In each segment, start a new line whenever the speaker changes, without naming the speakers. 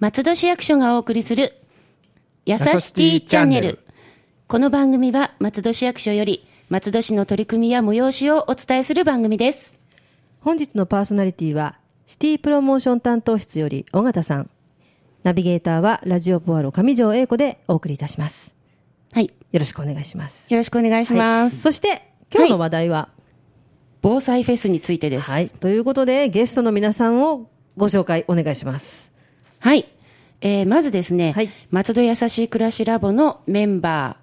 松戸市役所がお送りする、やさしティチャンネル。この番組は松戸市役所より、松戸市の取り組みや催しをお伝えする番組です。
本日のパーソナリティは、シティプロモーション担当室より尾形さん。ナビゲーターはラジオポアロ上条英子でお送りいたします。
はい。
よろしくお願いします。
よろしくお願いします。
はいそして、今日の話題は、
防災フェスについてです。
はい。ということで、ゲストの皆さんをご紹介お願いします。
はい。えー、まずですね、
はい
松戸やさしい暮らしラボのメンバ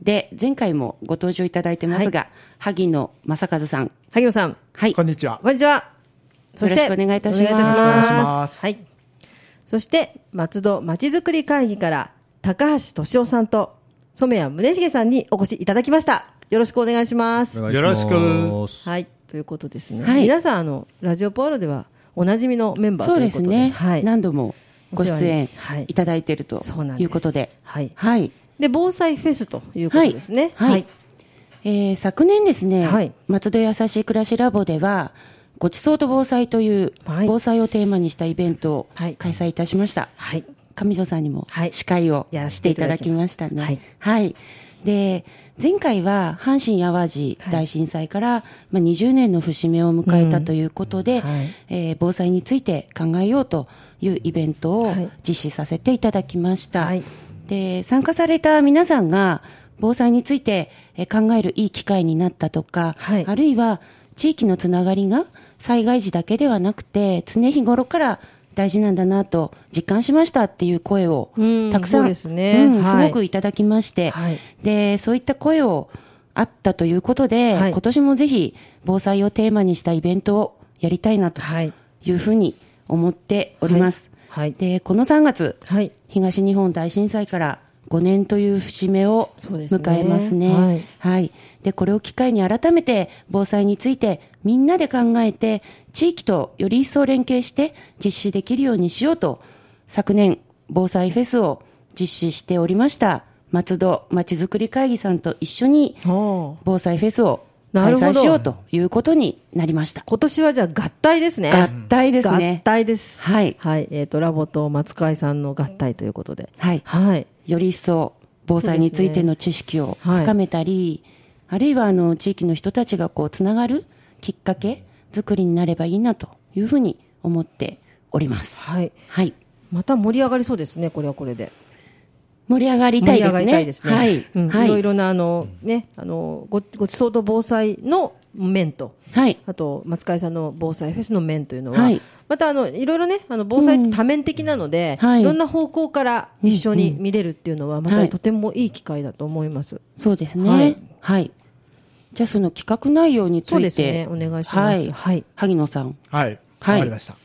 ーで、前回もご登場いただいてますが、萩野正和さん。
萩野さん、
はい。
こんにちは。
こんにちは。そして、
よろしくお願いいたします
お願いいたし
よろしくお願いします
はい。そして、松戸まちづくり会議から、高橋俊夫さんと、染谷宗重さんにお越しいただきました。よろしくお願いします。
よろしく。
はい。ということですね。
はい
皆さん、あの、ラジオポールでは、おなじみのメンバーということで。
ね。
はい。
何度もご出演
はい
いただいているということで。
はい
はい。
で、防災フェスということですね。
はいはいえー昨年ですね、
はい
松戸やさしい暮らしラボでは、ごちそうと防災という
はい
防災をテーマにしたイベントを
はい
開催いたしました。
はい。
上条さんにも
はい
司会を
やらせ
してて
いただき
ましたね。
は
はいい。で、前回は阪神淡路大震災から、まあ、20年の節目を迎えたということで、
うんはい。
えー防災について考えようというイベントを
はい。
実施させていただきました。
はい。
で、参加された皆さんが防災についてえー考えるいい機会になったとか、
はい。
あるいは地域のつながりが災害時だけではなくて常日頃から大事なんだなと実感しましたっていう声を
うん
たくさん、
すね
うん
はい
すごくいただきまして、
はい
で、そういった声をあったということで、
はい
今年もぜひ防災をテーマにしたイベントをやりたいなと
はい。
いうふうに思っております。
はい。
で、この3月、
はい。
東日本大震災から5年という節目を
そうですね
迎えますね。
はい
で、これを機会に改めて防災についてみんなで考えて、地域とより一層連携して実施できるようにしようと、昨年、防災フェスを実施しておりました、松戸まちづくり会議さんと一緒に防災フェスを開催しようということになりました。
今年はじゃあ合体ですね。
合体ですね
合体です。
はい
はい。えっ、と、ラボと松海さんの合体ということで。
はい。
はい。
より一層防災についての知識を深めたり、あるいはあの地域の人たちがこうつながるきっかけ作りになればいいなというふうに思っております。
はい。
はい。
また盛り上がりそうですね、これはこれで。
盛り上がりたいですね。
盛り上がりたいですね。
はい。
うん
はいい。
ろいろな、あの、ね、あの、ご、ごちそうと防災の面と、
はい。
あと、松海さんの防災フェスの面というのは、
はい
また、あの、いろいろね、あの、防災って多面的なので、
うんはい
いろんな方向から一緒に見れるっていうのは、ま
はい
たとてもいい機会だと思います。
そうですね。
は
はいい。じゃあその企画内容につ
そう
い
ですね
て、。
お願いします。
はい。
はい。
萩野さん。
はい。わ
はい
かりました。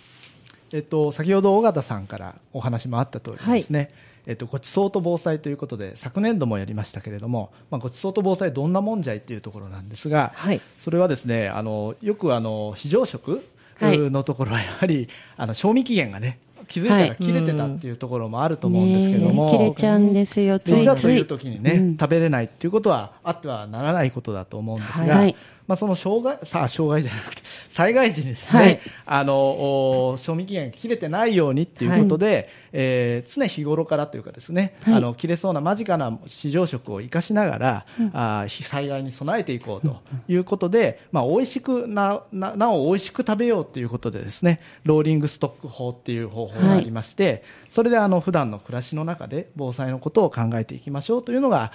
えっと、先ほど尾形さんからお話もあった通りですね。えっと、ごちそうと防災ということで、昨年度もやりましたけれども、まあ、ごちそうと防災どんなもんじゃいっていうところなんですが、
はい。
それはですね、あの、よくあの、非常食
はい。
のところはやはり、あの、賞味期限がね、気づいたら切れてたっていうところもあると思うんですけども、
ねえ切れちゃうんですよ、ついつい。
という時にね、
うん。
食べれないっていうことはあってはならないことだと思うんですが、
はい
まあ、その障害さあ障害じゃなくて 災害時にですね、
はい。
あのお賞味期限が切れてないようにっていうことで、えー常日頃からというかですね、
はい。
あの切れそうな間近な市場食を生かしながら、あー災害に備えていこうということで、まあ、美味しくなななお美味しく食べようということでですねローリングストック法っていう方法がありまして、それであの普段の暮らしの中で防災のことを考えていきましょうというのが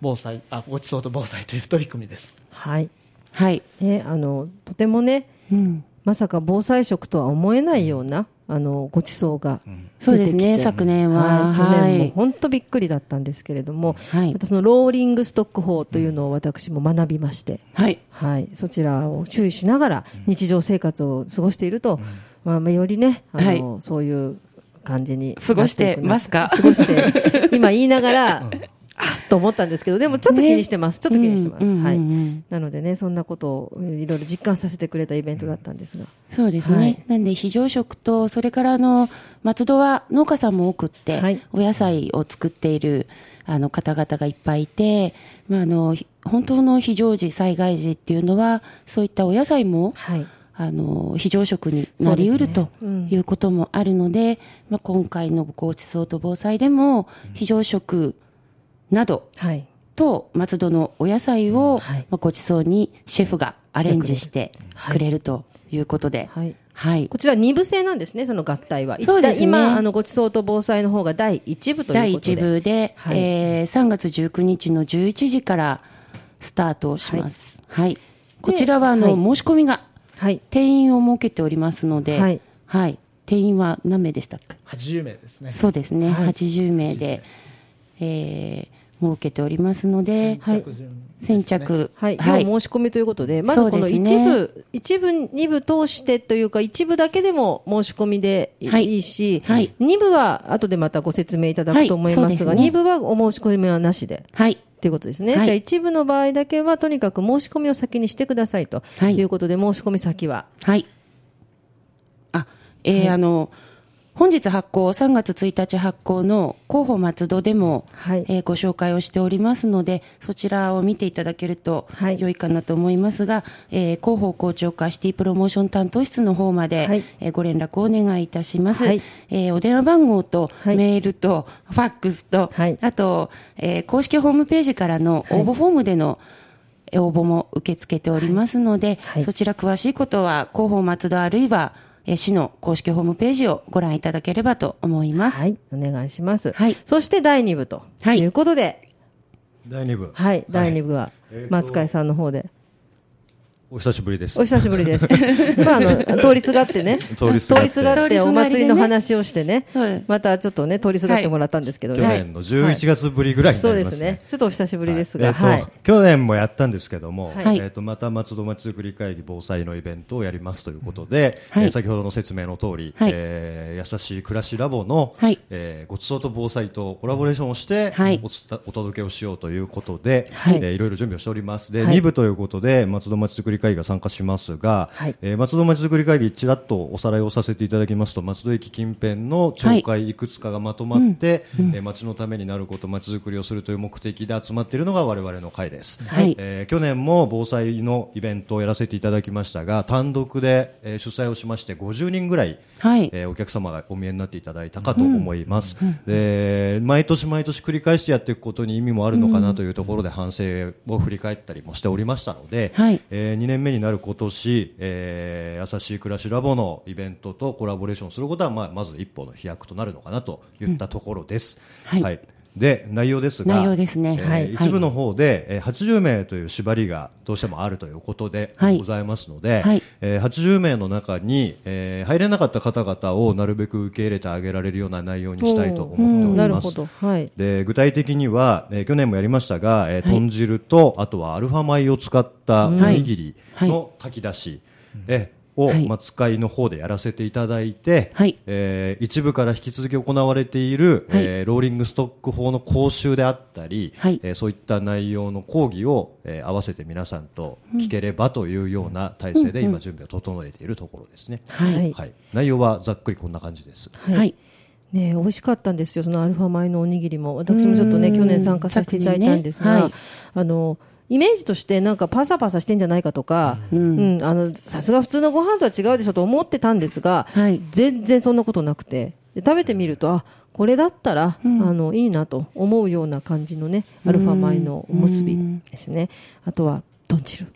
防災あごちそうと防災という取り組みです。
はい。
はい。
ね、あの、とてもね、
うん。
まさか防災食とは思えないような、あの、ごちそうが
そうですね、
出てきて。
昨年は。
はい、去年も
はい。
本当びっくりだったんですけれども、
はい。
またそのローリングストック法というのを私も学びまして、
はい。
はい、そちらを注意しながら日常生活を過ごしていると、まあまあ、よりね、あの、そういう感じに
過ごしてますか？
過ごして、今言いながら、あっと思ったんですけど、でもちょっと気にしてます。ちょっと気にしてます。
うんうんうんうん
はい。なのでね、そんなことをえーいろいろ実感させてくれたイベントだったんですが。
そうですね。
はい
なんで、非常食と、それからあの、松戸は農家さんも多くって、
はい
お野菜を作っている、あの、方々がいっぱいいて、まあ、あの、ひ本当の非常時、災害時っていうのは、そういったお野菜も、
はい。
あの非常食になりうるということもあるので、まあ、今回のごちそうと防災でも非常食など
はい。
と松戸のお野菜を、ごちそうにシェフがアレンジして
はい
くれるということで、
はい。
はい、
こちら二部制なんですね、その合体は。
そうですね
一旦今、あの、ごちそうと防災の方が第一部という
第
ことで。
1部で、
はい
えー3月19日の11時からスタートをします。はい。こちらは、あの、
はい
申し込みが
はい。
定員を設けておりますので、
はい。
はい。定員は何名でしたっけ
？80名ですね。
そうですね。
はい
80名で、えー設けておりますので、
はい
先
ね
着、
はい、
はい。
要申し込みということで、まずこの一
ね
部、一部、二部通してというか、一部だけでも申し込みでい,、
はい
いし、
はい
二部は後でまたご説明いただくと思いますが、
はいそうですね
二部はお申し込みはなしで。
はい。
ということですね。
はい
じゃあ一部の場合だけは、とにかく申し込みを先にしてくださいと
はい
いうことで、申し込み先は。
はい。あ、えーあの、本日発行、3月1日発行の広報松戸でも、
はい。
えーご紹介をしておりますので、そちらを見ていただけると
はい。
良いかなと思いますが、えー広報校長課シティプロモーション担当室の方まで、
はい。
えーご連絡をお願いいたします。
はい。
えーお電話番号と、
はい。
メールと、ファックスと、
はい。
あと、えー公式ホームページからの応募フォームでの、えー応募も受け付けておりますので、
はい。
そちら詳しいことは広報松戸あるいは、えー市の公式ホームページをご覧いただければと思います。
はい、お願いします。
はい
そして第二部と
はい
いうことで、
第2部。
はい、第二部は松海さんの方で。
お久しぶりです
お。久しぶりです。まあ、あの、通りすがってね。
通りすがって
通りすがってお祭りの話をしてね。またちょっとね、通りすがってもらったんですけど
去
ね。
年の11月ぶりぐらいになりますね。
そうですね。ちょっとお久しぶりですが。
去年もやったんですけども、
はい
えっとまた松戸まちづくり会議防災のイベントをやりますということで、
はい
えー先ほどの説明の通り、
はい
えー優しい暮らしラボの、
はい
えーごちそうと防災とコラボレーションをして、
はい
おつたお届けをしようということで、
はい
いえーいろいろ準備をしております。で、
はい
2部ということで松戸まちづくり会議が参加しますが、
はい。
えー松戸まちづくり会議ちらっとおさらいをさせていただきますと松戸駅近辺の町会い。くつかがまとまって、えー町のためになること町づくりをするという目的で集まっているのが我々の会です。
はい。
えー去年も防災のイベントをやらせていただきましたが単独で、えー主催をしまして50人ぐらい、
はい。
えーお客様がお見えになっていただいたかと思います、で毎年毎年繰り返してやっていくことに意味もあるのかなというところで反省を振り返ったりもしておりましたので、
はい。
え2年目になる今年、えー優しい暮らしラボのイベントとコラボレーションすることは、まあ、まず一歩の飛躍となるのかなといったところです。
はい
で内容ですが
内容ですね。
えー
はい
一部の方で、えー80名という縛りがどうしてもあるということで
はい。
ございますので、
はい。
えー80名の中に、えー入れなかった方々をなるべく受け入れてあげられるような内容にしたいと思っております。
なるほど。はい。
で具体的には、えー去年もやりましたが、えー
はい。
豚汁とあとはアルファ米を使ったおにぎり
はい
の炊き出し、えーを、
はい。
まあ、使いの方でやらせていただいて、
はい。
えー一部から引き続き行われている、
はい。
えーローリングストック法の講習であったり、
はい。
えーそういった内容の講義を、えー合わせて皆さんと聞ければというような体制で今準備を整えているところですね。
はい。
はい、内容はざっくりこんな感じです。
はい。
ねえ美味しかったんですよ、そのアルファ米のおにぎりも。私もちょっとね、
うん。
去年参加させていただいたんですが、
ね。はい。
あの、イメージとしてなんかパサパサしてんじゃないかとか、
う
うんん、あの、さすが普通のご飯とは違うでしょと思ってたんですが、
はい
全然そんなことなくて、で食べてみると、あ、これだったら、
うん
あの、いいなと思うような感じのね、アルファ米のおむすびですね。あとは、豚汁。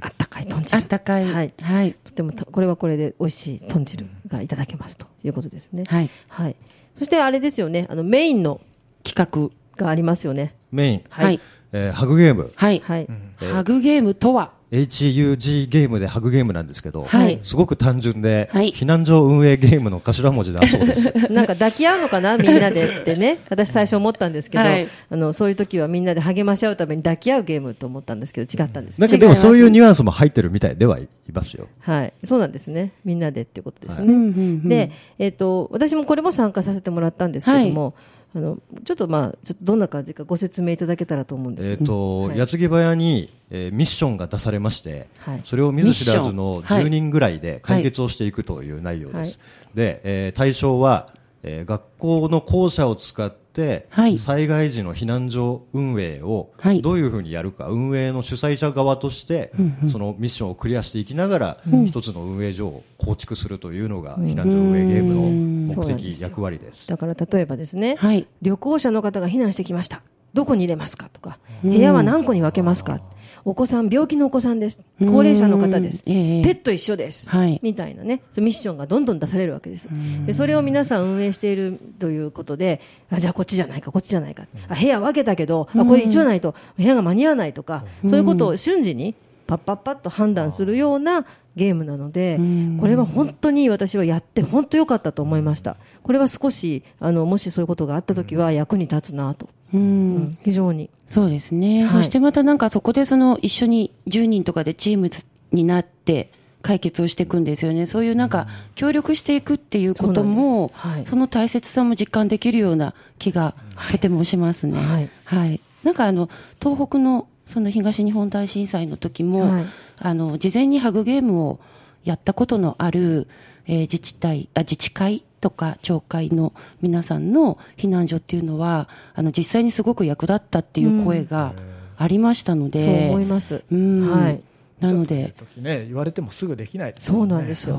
あったかい豚汁。
あったかい。
はい。
はい。
とてもた、これはこれで美味しい豚汁がいただけますということですね。
はい。
はい。そしてあれですよね、あのメインの
企画。
がありますよね。
メイン、
はい。
えーハグゲーム、
はい。
はい。
ハグゲームとは
？HUG ゲームでハグゲームなんですけど、
はい
すごく単純で、
はい
避難所運営ゲームの頭文字だそうです。
なんか抱き合うのかな、みんなでってね、私最初思ったんですけど、
はい
あのそういう時はみんなで励まし合うために抱き合うゲームと思ったんですけど、違ったんですね。
なんかでもそういうニュアンスも入ってるみたいではいますよ。
はい、そうなんですね。みんなでってことですね。
うんうんうん
で、えっ、と、私もこれも参加させてもらったんですけども、あの、ちょっとまあ、ちょっとどんな感じかご説明いただけたらと思うんです。
えっ、と、
はい。
矢継ぎ早に、えーミッションが出されまして、
はい。
それを見ず知らずの
ミッション。はい。
10人ぐらいで解決をしていくという内容です。で、えー対象は、えー学校の校舎を使っって、
はい。
災害時の避難所運営を
はい。
どういうふうにやるか、運営の主催者側として、そのミッションをクリアしていきながら、一つの運営所を構築するというのが、避難所運営ゲームの目的、役割です。
だから例えばですね、
はい。
旅行者の方が避難してきました。どこに入れますかとか、部屋は何個に分けますか、お子さん、病気のお子さんです。高齢者の方です。
うんええ
ペット一緒です。
はい
みたいなね、そうミッションがどんどん出されるわけです。で、それを皆さん運営しているということで、あ、じゃあこっちじゃないか、こっちじゃないか。あ、部屋分けたけど、あ、これ一緒ないと部屋が間に合わないとか、そういうことを瞬時にパッパッパッと判断するようなゲームなので、これは本当に私はやって本当良かったと思いました。これは少し、あの、もしそういうことがあった時は役に立つなと。
うん。
うん。非常に。
そうですね、
はい。
そしてまたなんかそこでその一緒に10人とかでチームになって解決をしていくんですよね。そういうなんか協力していくっていうことも、
そはい。
その大切さも実感できるような気がとてもしますね。
はい。
はい。なんかあの、東北のその東日本大震災の時も、
はい。
あの、事前にハグゲームをやったことのある、えー自治体、あ、自治会とか町会の皆さんの避難所っていうのは、あの、実際にすごく役立ったっていう声がありましたので、
そう思います。
うん
はい。
なので、
時ね言われてもすぐできないです
そうなんですよ。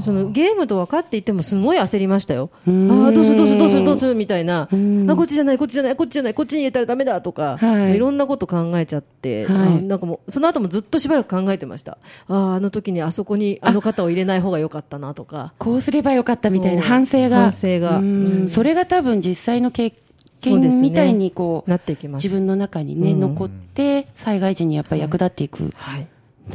そのゲームと分かっていてもすごい焦りましたよ。あ
ん
あ、どうするどうするどうするどうするみたいな。あ、
ん
こっちじゃない、こっちじゃない、こっちじゃない、こっちに入れたらダメだとか、
はい
いろんなこと考えちゃって、
はい
あなんかもう、その後もずっとしばらく考えてました。ああ、あの時にあそこにあの方を入れない方が良かったなとか。
こうすればよかったみたいな反省が。
反省が
それが多分実際の経験みたいにこう、
なっていきます。
自分の中にね、
うん
残って、災害時にやっぱり役立っていく
はい。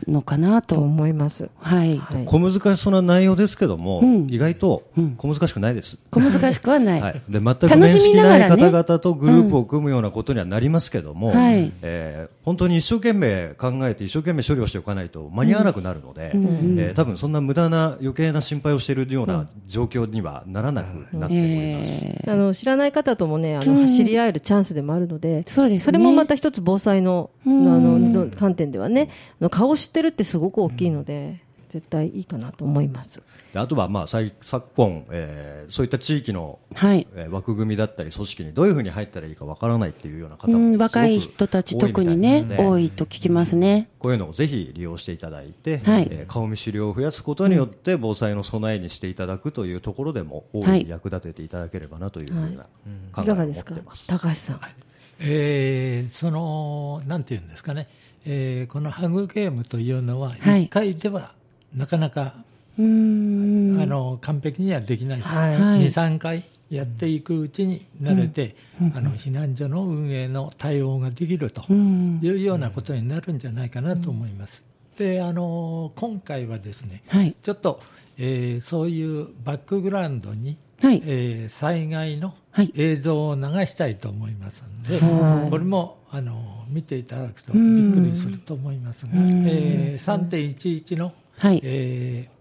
のかな
と
と。
思います。
はい。
はい。
小難しそうな内容ですけども、
うん
意外と
うん
小難しくないです。
小難しくはない。
はい、で全く
楽しみ
面識
ながらね
ない方々とグループを組むようなことにはなりますけども、
はい
えー本当に一生懸命考えて一生懸命処理をしておかないと間に合わなくなるので、
うん
えー多分そんな無駄な余計な心配をしているような状況にはならなくなっております。
え
あの知らない方ともね、あの走り合えるチャンスでもあるので、
そうですね
それもまた一つ防災の,、
うん
あのの観点ではね、あの顔を知ってるってすごく大きいので、絶対いいかなと思います。
であとは、まあ、最昨今、えーそういった地域の、
ーはい。
えー枠組みだったり組織にどういうふうに入ったらいいかわからないっていうような方
うん、
も
若い人たち特にね、
多い
と聞きますね。
こういうのをぜひ利用していただいて、
はい
えー顔見知りを増やすことによって防災の備えにしていただくというところでも大い
はい
に役立てていただければなというふうな考
い
えを持っ
かがですか？
てます。
高橋さん。
えーその、なんていうんですかね、えーこのハグゲームというのは、
はい
1回ではなかなか、
うーん。
あの完璧にはできないと、
はい
はい
2、3回やっていくうちに慣れて、あの避難所の運営の対応ができると
うん。
いうようなことになるんじゃないかなと思います。であの今回はですね、
はい。
ちょっと、えーそういうバックグラウンドに、
はい。
えー災害の
はい
映像を流したいと思いますので、
はい
これもあの見ていただくと
うん
びっくりすると思いますが、
うん
えー3.11の、
はい。
えー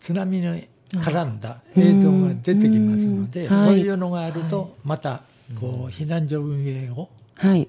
津波に絡んだ映像が出てきますので、
うんはい
そういうのがあると、またこう避難所運営を
はい。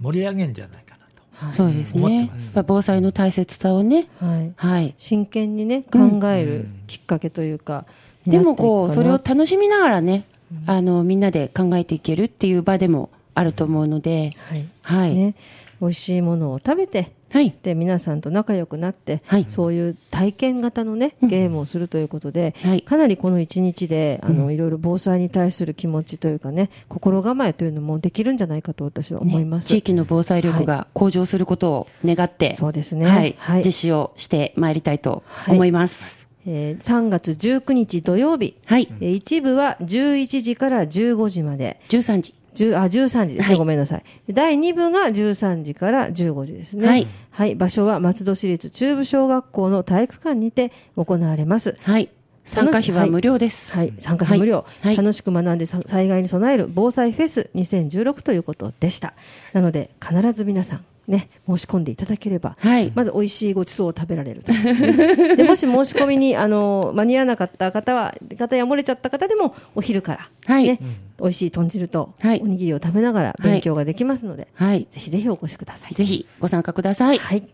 盛り上げるんじゃないかなと。
そうですね
思ってま。す
やっぱ防災の大切さをね、
はい。
はい。
真剣にね、考えるきっかけというか、
でもこう、それを楽しみながらね、あの、みんなで考えていけるっていう場でもあると思うので、
なはい。
はい。
ね。美味しいものを食べて、
はい。
で皆さんと仲良くなって、
はい
そういう体験型のねゲームをするということで、
はい
かなりこの一日であの、いろいろ防災に対する気持ちというかね心構えというのもできるんじゃないかと私は思います、
地域の防災力が向上することを願って、
そうですね
はい。
はい
実施をしてまいりたいと思います。
えー3月19日土曜日、
はい。
えー一部は11時から15時まで
13時。
10あ13時ですね、
はい
ごめんなさい。で第2部が13時から15時ですね。
はい
場所は松戸市立中部小学校の体育館にて行われます。
はい。参加費は無料です。
はい、参加費無料、
はいはい
楽しく学んでさ災害に備える防災フェス2016ということでした。なので、必ず皆さん、ね、申し込んでいただければ、
はい
まず美味しいごちそうを食べられると。でもし申し込みにあの間に合わなかった方は、方や漏れちゃった方でも、お昼から、
はい
ね美味しい豚汁と
はい
おにぎりを食べながら勉強ができますので、
はい。
ぜひぜひお越しください。
ぜひご参加ください。
はい。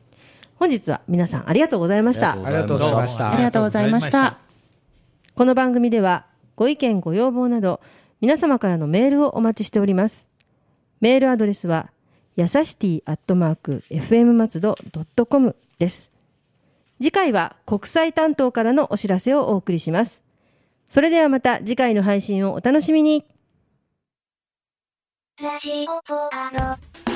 本日は皆さんありがとうございました。
あ
ありがとうございました
ありがとうございました。
この番組ではご意見ご要望など皆様からのメールをお待ちしております。メールアドレスは、やさしティアットマーク FM 松戸 .com です。次回は国際担当からのお知らせをお送りします。それではまた次回の配信をお楽しみに。
ラジオポアド。